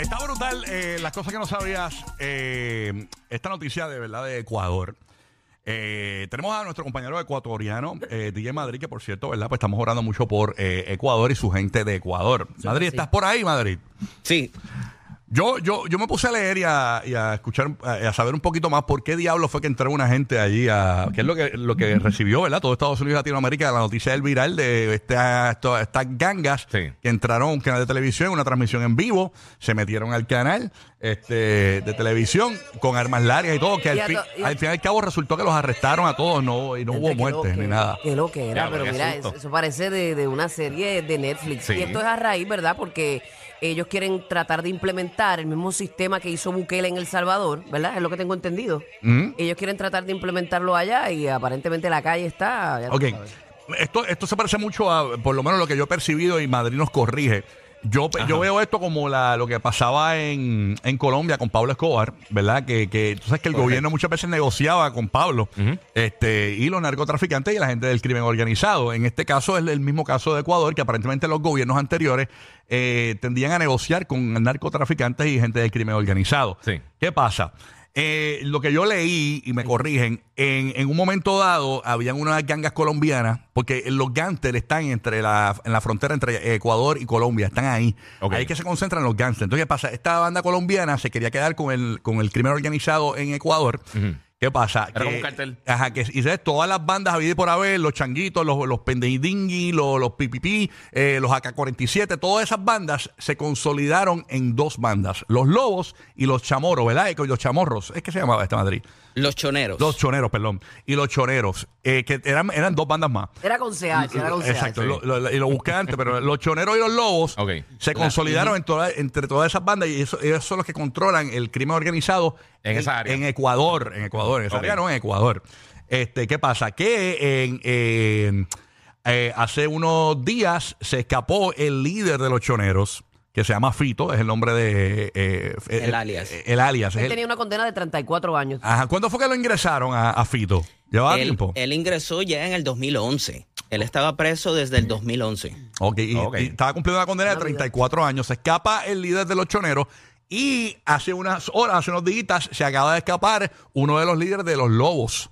está brutal eh, las cosas que no sabías. eh, esta noticia de verdad de Ecuador. Eh, tenemos a nuestro compañero ecuatoriano, eh, DJ Madrid, que por cierto, ¿verdad? Pues estamos orando mucho por eh, Ecuador y su gente de Ecuador. Madrid, ¿estás por ahí, Madrid? Sí, Yo, yo, yo me puse a leer y a, y a escuchar, a, a saber un poquito más por qué diablo fue que entró una gente allí, a, que es lo que, lo que recibió, ¿verdad? Todo Estados Unidos y Latinoamérica, la noticia del viral de esta- esto- estas gangas Sí. que entraron a un canal de televisión, una transmisión en vivo, se metieron al canal este, de televisión con armas largas y todo, que al, fin, to- y al fin y al cabo resultó que los arrestaron a todos no, y no hubo muertes ni nada. Qué lo que era, Ya, pero qué mira, susto. eso, eso parece de, de una serie de Netflix. Sí. Y esto es a raíz, ¿verdad? Porque ellos quieren tratar de implementar el mismo sistema que hizo Bukele en El Salvador, ¿verdad? Es lo que tengo entendido. Ujú. Ellos quieren tratar de implementarlo allá y aparentemente la calle está... ya tú Ok. sabes. Esto, esto se parece mucho a, por lo menos lo que yo he percibido y Madrid nos corrige. Yo, yo veo esto como la, lo que pasaba en, en Colombia con Pablo Escobar, ¿verdad? Que, que tú sabes que el gobierno muchas veces negociaba con Pablo este, y los narcotraficantes y la gente del crimen organizado. En este caso es el mismo caso de Ecuador, que aparentemente los gobiernos anteriores eh, tendían a negociar con narcotraficantes y gente del crimen organizado. Sí. ¿Qué pasa? Eh, lo que yo leí, y me corrigen, en, en un momento dado habían unas gangas colombianas, porque los gánsteres están entre la, en la frontera entre Ecuador y Colombia, están ahí. Ahí es que se concentran los gánsteres. Entonces, ¿qué pasa? Esta banda colombiana se quería quedar con el, con el crimen organizado en Ecuador. ¿Qué pasa? Era como un cartel. Ajá, que y ¿sabes? todas las bandas habidas y por haber, los changuitos, los, los pendejidingui, los, los pipipi, eh, los AK-47, todas esas bandas se consolidaron en dos bandas, los lobos y los chamoros, ¿verdad? Y los chamorros, es que se llamaba esta Madrid. los choneros. Los choneros, perdón. Y los choneros, eh, que eran, eran dos bandas más. Era con CH, era con CH. Exacto, lo- lo- y lo busqué antes, pero los choneros y los lobos se consolidaron en toda- entre todas esas bandas y eso- ellos son los que controlan el crimen organizado En esa área. En Ecuador, en Ecuador, en esa Ok. área no, en Ecuador. Este, ¿Qué pasa? Que en, en, eh, hace unos días se escapó el líder de los choneros, que se llama Fito, es el nombre de... eh, El alias. El alias. Él el- tenía una condena de 34 años. Ajá, ¿Cuándo fue que lo ingresaron a, a Fito? ¿Llevaba él, tiempo? él ingresó ya en el 2011. Él estaba preso desde el 2011. Ok, y, Ok. y estaba cumpliendo una condena de 34 años. Se escapa el líder de los choneros y hace unas horas, hace unos días, se acaba de escapar uno de los líderes de los lobos.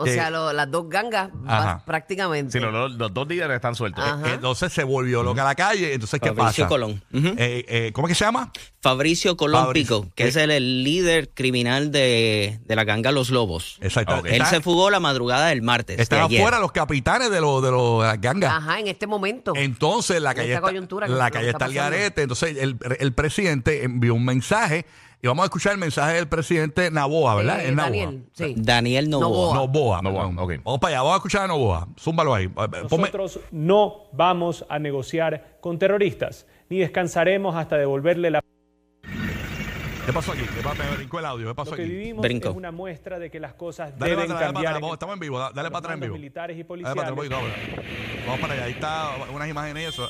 O Eh, sea, lo- las dos gangas Ajá. prácticamente. Sí, los, los- los dos líderes están sueltos. Ajá. Entonces se volvió loca la calle. Entonces, ¿qué Fabricio pasa? Colón. Ujú. Eh, eh, ¿Cómo es que se llama? Fabricio Colón Fabricio. Pico, que es el, el líder criminal de, de la ganga Los Lobos. Exacto. Ok. Él Está- se fugó la madrugada del martes. de Están ayer. afuera los capitanes de, los de, los, de las gangas. Ajá, en este momento. Entonces la En calle esta está, coyuntura que la lo que calle está está al pasando. garete. Entonces el, el presidente envió un mensaje y vamos a escuchar el mensaje del presidente Naboa, ¿verdad? Eh, es Naboa. Daniel, sí. Daniel Novoa. Novoa. Novoa. Novoa, perdón. ok. Vamos para allá, vamos a escuchar a Novoa. Zúmbalo ahí. Eh, Ponme- Nosotros no vamos a negociar con terroristas, ni descansaremos hasta devolverle la... ¿Qué pasó aquí? ¿Qué pasó? Me brincó el audio. ¿Qué pasó Lo que aquí? vivimos Brinco. es una muestra de que las cosas Dale para deben atrás, dale para cambiar. atrás. en Vamos, Estamos en vivo. da- Dale para atrás en mandos vivo. militares y Dale para atrás policiales. poquito, ahora. Vamos para allá. Ahí está unas imágenes y eso.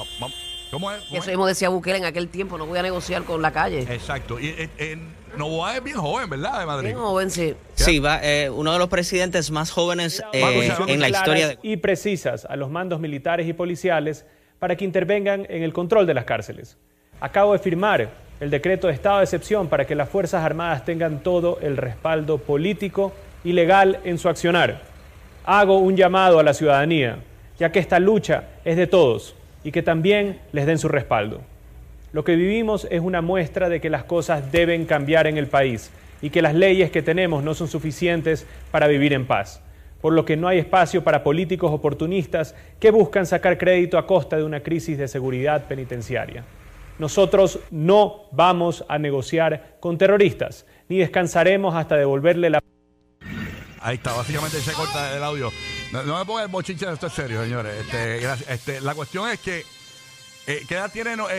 Va- vamos. ¿Cómo es? ¿Cómo Eso es? mismo decía Bukele en aquel tiempo, no voy a negociar con la calle. Exacto. Y eh, eh, Novoa es bien joven, ¿verdad? De Madrid. Bien joven, sí. Sí, va, eh, uno de los presidentes más jóvenes eh, en la historia de... y precisas a los mandos militares y policiales para que intervengan en el control de las cárceles. Acabo de firmar el decreto de estado de excepción para que las Fuerzas Armadas tengan todo el respaldo político y legal en su accionar. Hago un llamado a la ciudadanía, ya que esta lucha es de todos y que también les den su respaldo. Lo que vivimos es una muestra de que las cosas deben cambiar en el país y que las leyes que tenemos no son suficientes para vivir en paz, por lo que no hay espacio para políticos oportunistas que buscan sacar crédito a costa de una crisis de seguridad penitenciaria. Nosotros no vamos a negociar con terroristas, ni descansaremos hasta devolverle la Ahí está, básicamente se corta el audio. No, no me ponga el bochinche, esto es serio, señores. Este, gracias. Este, la cuestión es que Eh, ¿Qué edad tiene no, eh,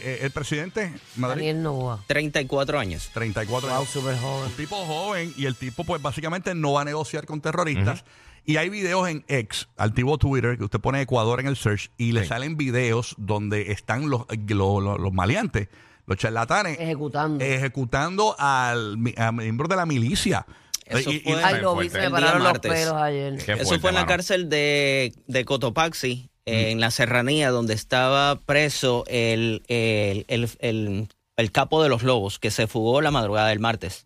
eh, el presidente? Madrid? Daniel Novoa. 34 años. 34 Wow, años. súper joven. Un tipo joven y el tipo pues básicamente no va a negociar con terroristas. Y hay videos en X, antiguo Twitter, que usted pone Ecuador en el search y le Sí. salen videos donde están los, los, los- los maleantes, los charlatanes, Ejecutando. ejecutando al a miembros de la milicia. Eso Y- y- fue- Ay, lo vi, fuerte. se me El día pararon los martes. pelos ayer. Qué Eso fuerte, fue en la mano. cárcel de, de Cotopaxi, eh, en la serranía, donde estaba preso el, el, el, el- el capo de los lobos, que se fugó la madrugada del martes.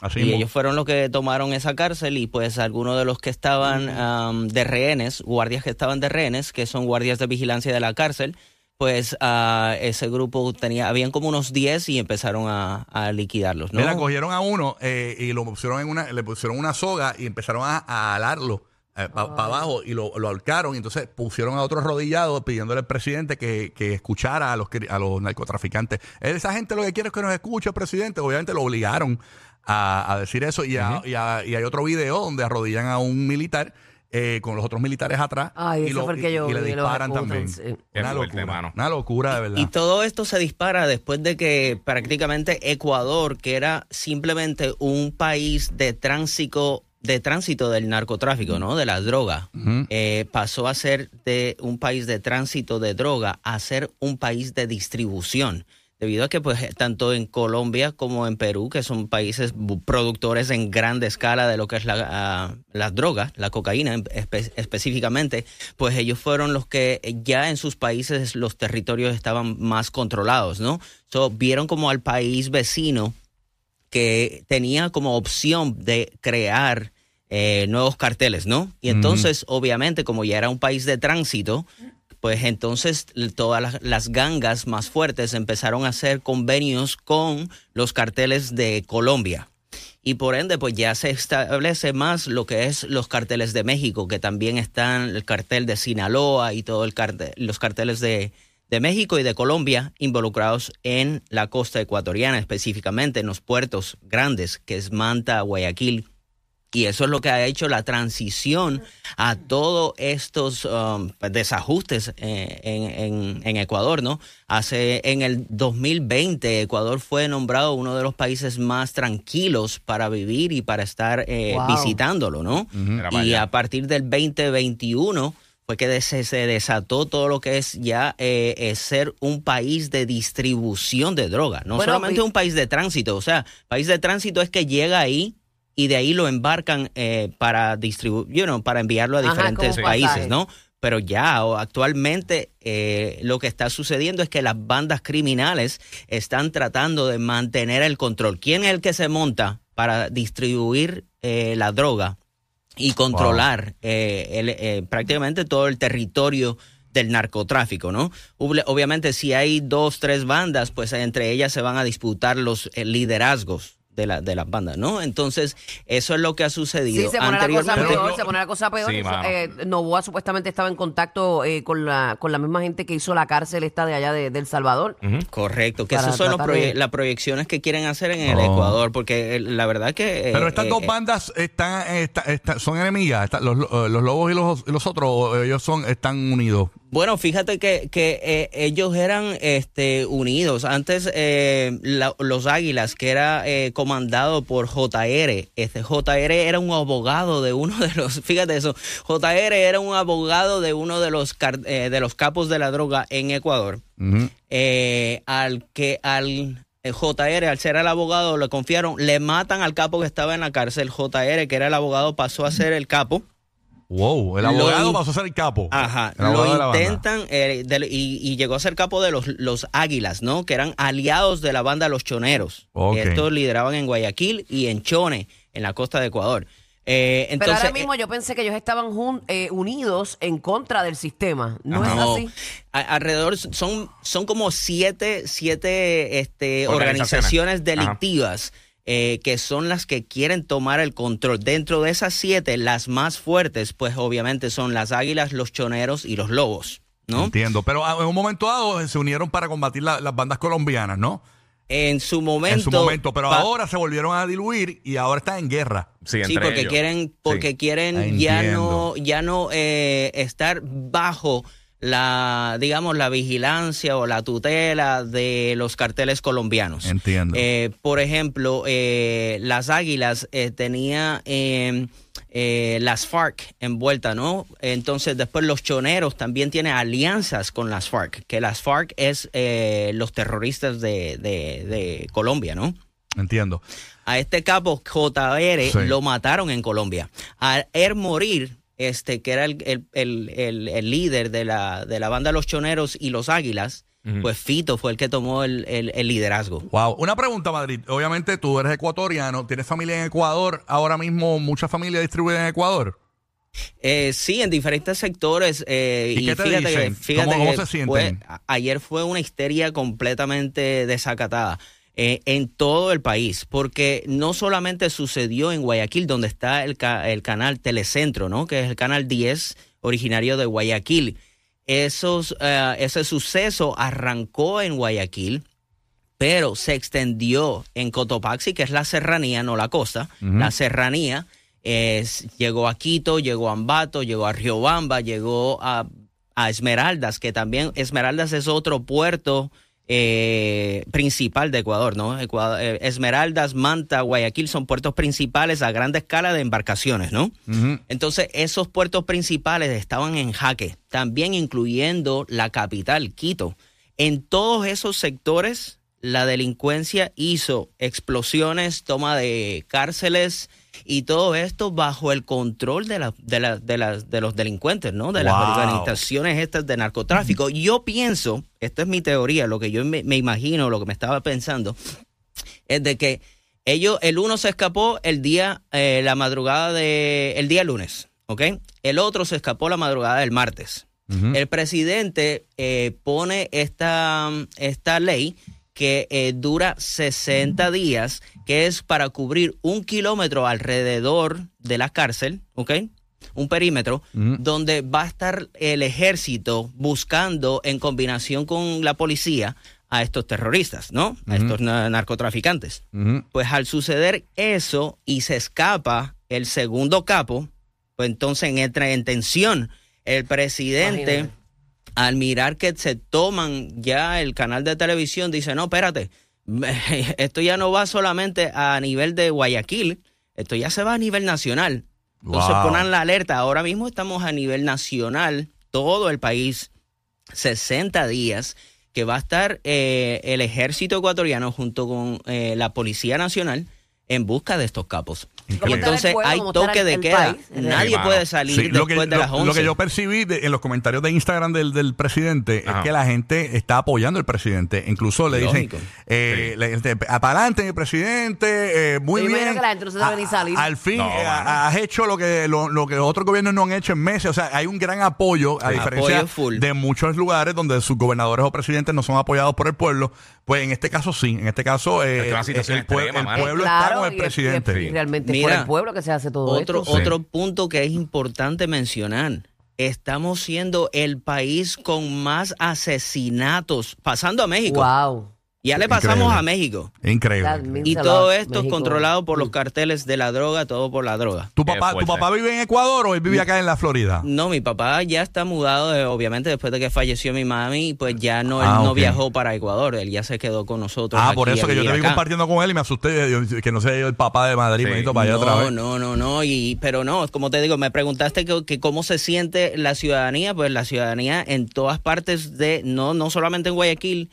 Así Y mismo. ellos fueron los que tomaron esa cárcel y pues algunos de los que estaban de rehenes, guardias que estaban de rehenes, que son guardias de vigilancia de la cárcel, pues ah, ese grupo tenía, habían como unos 10 y empezaron a, a liquidarlos, ¿no? Mira, cogieron a uno eh, y lo pusieron en una, le pusieron una soga y empezaron a, a alarlo para abajo y lo, lo ahorcaron. Y entonces pusieron a otro arrodillado pidiéndole al presidente que, que escuchara a los, a los narcotraficantes. Esa gente lo que quiere es que nos escuche, presidente. Obviamente lo obligaron a, a decir eso. Y, a- y a- y hay otro video donde arrodillan a un militar. Eh, con los otros militares atrás Ay, y, ese lo- fue el que y- yo y le vi, los disparan también. sí. Qué Una fuerte, locura, mano. una locura de verdad. Y todo esto se dispara después de que prácticamente Ecuador, que era simplemente un país de tránsito, de tránsito del narcotráfico, ¿no? De la droga, eh, pasó a ser de un país de tránsito de droga a ser un país de distribución. Debido a que pues tanto en Colombia como en Perú, que son países productores en grande escala de lo que es la, ah, las drogas, la cocaína en- espe- específicamente, pues ellos fueron los que ya en sus países los territorios estaban más controlados, ¿no? So, vieron como al país vecino que tenía como opción de crear eh, nuevos carteles, ¿no? Y entonces, obviamente, como ya era un país de tránsito, pues entonces todas las, las gangas más fuertes empezaron a hacer convenios con los carteles de Colombia. Y por ende, pues ya se establece más lo que es los carteles de México, que también están el cartel de Sinaloa y todo el cartel, los carteles de, de México y de Colombia involucrados en la costa ecuatoriana, específicamente en los puertos grandes, que es Manta, Guayaquil. Y eso es lo que ha hecho la transición a todos estos um, desajustes eh, en, en- en Ecuador, ¿no? Hace en el 2020 Ecuador fue nombrado uno de los países más tranquilos para vivir y para estar eh, Wow. visitándolo, ¿no? Y a partir del 2021 fue que se, se desató todo lo que es ya eh, ser un país de distribución de droga, no Bueno, solamente y- un país de tránsito, o sea, país de tránsito es que llega ahí y de ahí lo embarcan eh, para distribuir, you know, para enviarlo a Ajá, diferentes países, pasaje. ¿no? Pero ya o actualmente eh, lo que está sucediendo es que las bandas criminales están tratando de mantener el control. ¿Quién es el que se monta para distribuir eh, la droga y controlar eh, el, eh, prácticamente todo el territorio del narcotráfico, ¿no? Obviamente si hay dos, tres bandas, pues entre ellas se van a disputar los liderazgos de, la, de las bandas, ¿no? Entonces, eso es lo que ha sucedido. Sí, se pone la cosa Anteriormente- peor, se pone la cosa peor. Sí, eh, Novoa supuestamente estaba en contacto eh, con, la, con la misma gente que hizo la cárcel esta de allá de, de El Salvador. Correcto, que esas son los proye- las proyecciones que quieren hacer en el Oh. Ecuador, porque eh, la verdad que... eh, Pero estas eh, dos bandas están, está- está- son enemigas, Está- los, los lobos y los, los otros, ellos son, están unidos. Bueno, fíjate que, que eh, ellos eran este, unidos. Antes eh, la- los Águilas, que era eh, comandado por JR, este JR era un abogado de uno de los, fíjate eso, JR era un abogado de uno de los eh, de los capos de la droga en Ecuador. Al que al JR, al ser el abogado, le confiaron, le matan al capo que estaba en la cárcel. JR, que era el abogado, pasó a ser el capo. Wow, el abogado in- pasó a ser el capo. Ajá, El lo intentan eh, de- y, y llegó a ser capo de los, los Águilas, ¿no? Que eran aliados de la banda Los Choneros. Ok. Estos lideraban en Guayaquil y en Chone, en la costa de Ecuador. Eh, Pero ahora mismo yo pensé que ellos estaban jun- eh, unidos en contra del sistema. ¿No es así? a- alrededor son, son como siete, siete este, Organizaciones. organizaciones delictivas eh, que son las que quieren tomar el control. Dentro de esas siete, las más fuertes, pues obviamente son las águilas, los choneros y los lobos, ¿no? Entiendo. Pero ah, en un momento dado se unieron para combatir la- las bandas colombianas, ¿no? En su momento. en su momento. Pero ahora se volvieron a diluir y ahora están en guerra. Sí, Sí, porque ellos. quieren, porque Sí. quieren Ah, ya no, ya no eh, estar bajo la, digamos, la vigilancia o la tutela de los carteles colombianos. Entiendo. Eh, por ejemplo, eh, las Águilas eh, tenía eh, eh, las FARC envuelta, ¿no? Entonces después los choneros también tienen alianzas con las FARC, que las FARC es los terroristas de, de- de Colombia, ¿no? Entiendo. A este capo JR Sí. lo mataron en Colombia. A él morir, este, que era el, el- el- el- líder de la, de la banda Los Choneros y Los Águilas, pues Fito fue el que tomó el, liderazgo. Wow. Una pregunta, Madrid. Obviamente tú eres ecuatoriano, tienes familia en Ecuador, ahora mismo mucha familia distribuida en Ecuador. Eh, sí, en diferentes sectores. eh, ¿Y y qué te fíjate dicen? fíjate ¿Cómo- cómo que se sienten? fue- a- ayer fue una histeria completamente desacatada. Eh, en todo el país, porque no solamente sucedió en Guayaquil, donde está el, ca- el canal Telecentro, ¿no? que es el canal 10, originario de Guayaquil. Esos, eh, ese suceso arrancó en Guayaquil, pero se extendió en Cotopaxi, que es la serranía, no la costa, la serranía. es- llegó a Quito, llegó a Ambato, llegó a Riobamba, llegó a, a Esmeraldas, que también Esmeraldas es otro puerto eh, principal de Ecuador, ¿no? Ecuador- eh, Esmeraldas, Manta, Guayaquil son puertos principales a gran escala de embarcaciones, ¿no? Entonces, esos puertos principales estaban en jaque, también incluyendo la capital, Quito. En todos esos sectores, la delincuencia hizo explosiones, toma de cárceles y todo esto bajo el control de, la- de, la- de, de los delincuentes, ¿no? De las organizaciones estas de narcotráfico. Yo pienso, esta es mi teoría, lo que yo me, me imagino, lo que me estaba pensando, es de que ellos, el uno se escapó el día, eh, la madrugada de, el día lunes, ¿ok? El otro se escapó la madrugada del martes. El presidente eh, pone esta, esta ley que eh, dura 60 días, que es para cubrir un kilómetro alrededor de la cárcel, ¿ok? Un perímetro donde va a estar el ejército buscando en combinación con la policía a estos terroristas, ¿no? A estos na- narcotraficantes. Pues al suceder eso y se escapa el segundo capo, pues entonces entra en tensión el presidente. Imagínate. Al mirar que se toman ya el canal de televisión, dice, no, espérate, esto ya no va solamente a nivel de Guayaquil, esto ya se va a nivel nacional. Entonces Wow. ponen la alerta, ahora mismo estamos a nivel nacional, todo el país, 60 días, que va a estar eh, el ejército ecuatoriano junto con eh, la Policía Nacional en busca de estos capos. ¿Cómo Y el entonces pueblo? hay ¿Cómo está toque el- de el queda. país? Nadie Sí, puede salir Sí, lo, que, después de las 11. lo que yo percibí de- en los comentarios de Instagram del, del presidente Ajá. es que la gente está apoyando al presidente. Incluso le dicen, eh, le- este, para adelante, mi presidente, eh, muy Yo bien. que la gente no se debe A- ni salir. Al fin, No, eh, has hecho lo que, lo, lo que otros gobiernos no han hecho en meses. O sea, hay un gran apoyo, a Sí. diferencia Apoyo full. de muchos lugares donde sus gobernadores o presidentes no son apoyados por el pueblo. Pues en este caso sí. En este caso, eh, Es que una situación el, extrema, el pueblo está con el y es- y es- presidente. y realmente por el pueblo que se hace todo Otro, esto. otro punto que es importante mencionar. Estamos siendo el país con más asesinatos, pasando a México. Wow. Ya le pasamos Increíble. a México. Increíble. Y todo esto es controlado por los carteles de la droga, todo por la droga. ¿Tu papá, ¿Tu papá vive en Ecuador o él vive acá en la Florida? No, mi papá ya está mudado, eh, obviamente, después de que falleció mi mami, pues ya no, él Ah, no viajó para Ecuador, él ya se quedó con nosotros. Ah, por eso que yo te vi compartiendo con él y me asusté yo- que no sea yo el papá de Madrid, Sí. bonito, para allá no, otra vez. No, no, no, y, pero no, como te digo, me preguntaste que, que cómo se siente la ciudadanía, pues la ciudadanía en todas partes de, no, no solamente en Guayaquil,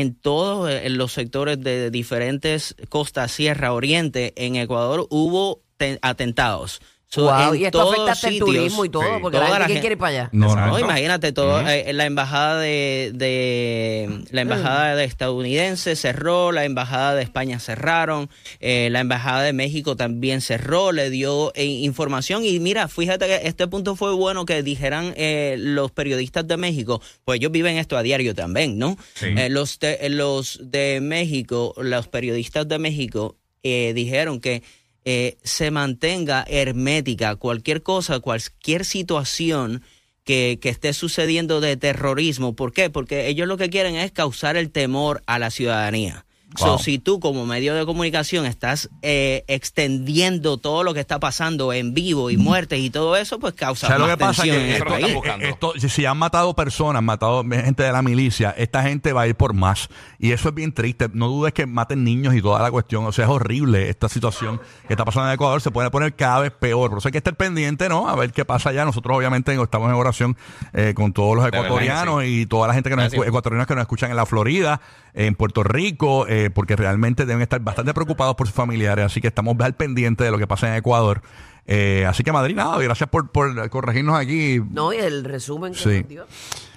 en todos eh, los sectores de diferentes costas, sierra, oriente, en Ecuador hubo te- atentados. So, Wow, en y esto afecta hasta el sitios- turismo y todo, Sí. porque Toda la gente la ¿quién gente- quiere ir para allá. No, No, no. imagínate todo. eh, la embajada de, de- la embajada de estadounidense cerró, la embajada de España cerraron, eh, la embajada de México también cerró, le dio eh, información y mira, fíjate que este punto fue bueno que dijeran eh, los periodistas de México, pues ellos viven esto a diario también, ¿no? Sí. Eh, los de, los de México, los periodistas de México eh, dijeron que eh, se mantenga hermética cualquier cosa, cualquier situación que, que esté sucediendo de terrorismo. ¿Por qué? Porque ellos lo que quieren es causar el temor a la ciudadanía. So, Wow. si tú como medio de comunicación estás eh, extendiendo todo lo que está pasando en vivo y muertes y todo eso, pues causa ¿Sabes lo más que pasa? tensión Que lo esto, eh, esto- si, han matado personas, han matado gente de la milicia, esta gente va a ir por más. Y eso es bien triste. No dudes que maten niños y toda la cuestión. O sea, es horrible esta situación que está pasando en Ecuador. Se puede poner cada vez peor. Por eso hay que estar pendiente, ¿no? A ver qué pasa allá. Nosotros, obviamente, estamos en oración eh, con todos los verdad que ecuatorianos sí. y toda la gente que nos ecuatorianos que nos escuchan en la Florida, en Puerto Rico, eh, porque realmente deben estar bastante preocupados por sus familiares. Así que estamos al pendiente de lo que pasa en Ecuador. Eh, así que Madrid, nada, gracias por, por corregirnos aquí. No, y el resumen que Sí. nos dio.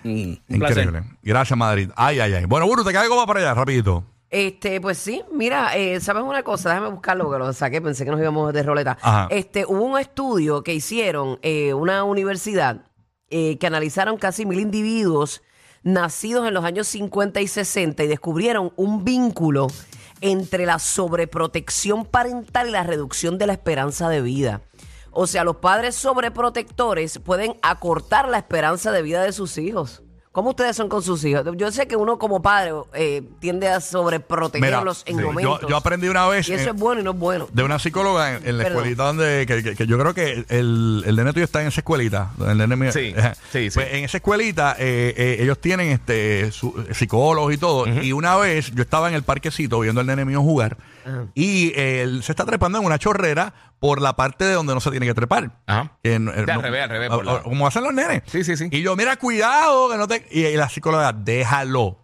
Mm, placer. Increíble. Gracias, Madrid. Ay, ay, ay. Bueno, Buru, te cae como para allá, rapidito. Este, pues sí, mira, eh, ¿sabes una cosa? Déjame buscarlo porque lo saqué, pensé que nos íbamos de roleta. Ajá. Este, hubo un estudio que hicieron eh, una universidad eh, que analizaron casi mil individuos nacidos en los años 50 y 60 y descubrieron un vínculo entre la sobreprotección parental y la reducción de la esperanza de vida. O sea, los padres sobreprotectores pueden acortar la esperanza de vida de sus hijos. ¿Cómo ustedes son con sus hijos? Yo sé que uno como padre eh, tiende a sobreprotegerlos en sí, momentos. yo, yo aprendí una vez y eso es bueno y no es bueno. de una psicóloga en, en la Perdón. escuelita donde que, que- que yo creo que el, el nene tuyo está en esa escuelita. El nene mío- Sí, Ajá. sí, sí. Pues en esa escuelita eh, eh, ellos tienen este su- psicólogos y todo. Y una vez yo estaba en el parquecito viendo al nene mío jugar y eh, él se está trepando en una chorrera por la parte de donde no se tiene que trepar. Ajá. Que no- De al revés, al revés, por la- Como hacen los nenes. Sí, sí, sí. Y yo, mira, cuidado, que no te. Y, y la psicóloga, déjalo.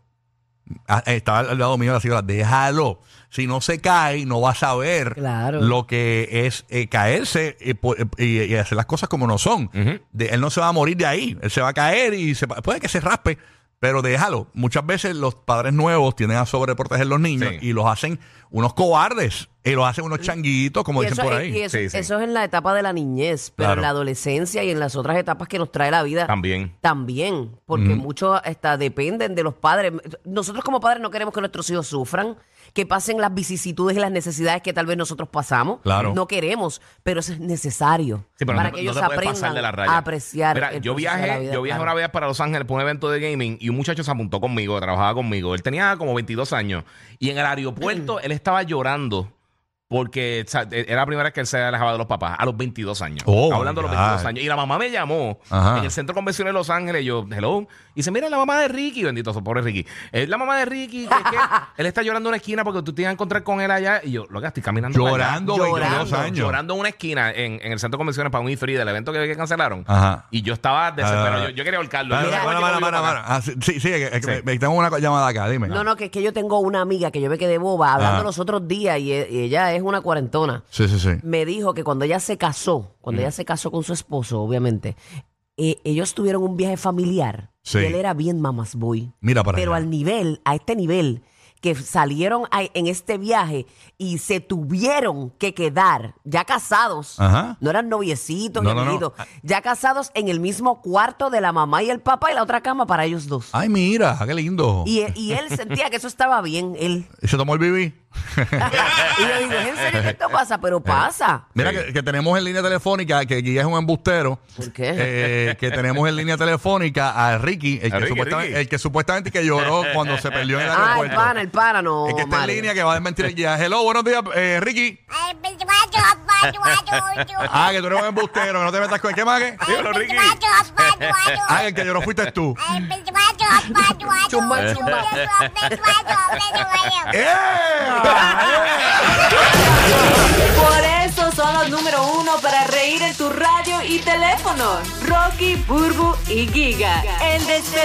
Ah, Estaba al lado mío la psicóloga, déjalo. Si no se cae, no va a saber Claro. lo que es eh, caerse y, po- y- y hacer las cosas como no son. Ujú. De- él no se va a morir de ahí. Él se va a caer y se, puede que se raspe, pero déjalo. Muchas veces los padres nuevos tienden a sobreproteger los niños Sí. y los hacen unos cobardes. Y los hacen unos changuitos, como Y dicen eso, por y ahí. eso, Sí, sí. eso es en la etapa de la niñez, pero Claro. en la adolescencia y en las otras etapas que nos trae la vida También. también, porque muchos hasta dependen de los padres. Nosotros como padres no queremos que nuestros hijos sufran, que pasen las vicisitudes y las necesidades que tal vez nosotros pasamos. Claro. No queremos, pero eso es necesario Sí, pero para no, que no ellos te puedes aprendan pasar de la raya. a apreciar. Mira, el yo proceso de la viajé, vida, yo viajé claro. una vez para Los Ángeles por un evento de gaming y un muchacho se apuntó conmigo, trabajaba conmigo. Él tenía como 22 años y en el aeropuerto él estaba llorando porque o sea, era la primera vez que él se alejaba de los papás a los 22 años. Oh, hablando de los my 22 God. años. Y la mamá me llamó Ajá. en el centro convencional de Los Ángeles. y Yo, hello. Y dice, mira, la mamá de Ricky. Bendito, su pobre Ricky. Es la mamá de Ricky. que es que él está llorando en una esquina porque tú te ibas a encontrar con él allá. Y yo, lo que estoy caminando. para allá. Llorando, Llorando, 22 años. Llorando en una esquina en, en el centro de convenciones para un free del evento que, que cancelaron. Ajá. Y yo estaba desesperado. Ah. yo, yo quería Yo, para, "Oye, para, yo para, vivo para. acá". Ah, sí, sí, sí, que- que Sí. me- me- tengo una llamada acá, dime. No, no, que es que yo tengo una amiga que yo me quedé boba hablando Ah. los otros días y, e- y ella es una cuarentona. Sí, sí, sí. me dijo que cuando ella se casó, cuando ella se casó con su esposo, obviamente, eh, ellos tuvieron un viaje familiar. Sí. Y él era bien mamas boy. Mira para Pero allá. al nivel, a este nivel, que salieron a- en este viaje y se tuvieron que quedar ya casados. Ajá. No eran noviecitos, No, ni no, no. amiguitos, Ya casados en el mismo cuarto de la mamá y el papá y la otra cama para ellos dos. Ay, mira, qué lindo. Y, y él sentía que eso estaba bien, él. ¿Y se tomó el bibi? y yo digo, ¿es en serio que esto pasa? Pero pasa. Mira, Sí. que, que tenemos en línea telefónica, que Guilla es un embustero. ¿Por qué? Eh, que tenemos en línea telefónica a Ricky, el, A que, Ricky, supuestamente, Ricky. el que supuestamente que lloró cuando se perdió en el Ah, el aeropuerto. pana, el pana, no. el que está en Mario. línea que va a desmentir el guía. Hello, buenos días, eh, Ricky. Ah, que tú eres un embustero, que no te metas con... ¿Qué más? que? Ricky. Ah, el que lloró fuiste tú. Chumba, chumba. ¡Eh! Por eso son los número uno para reír en tu radio y teléfono. Rocky, Burbu y Giga. El despelote.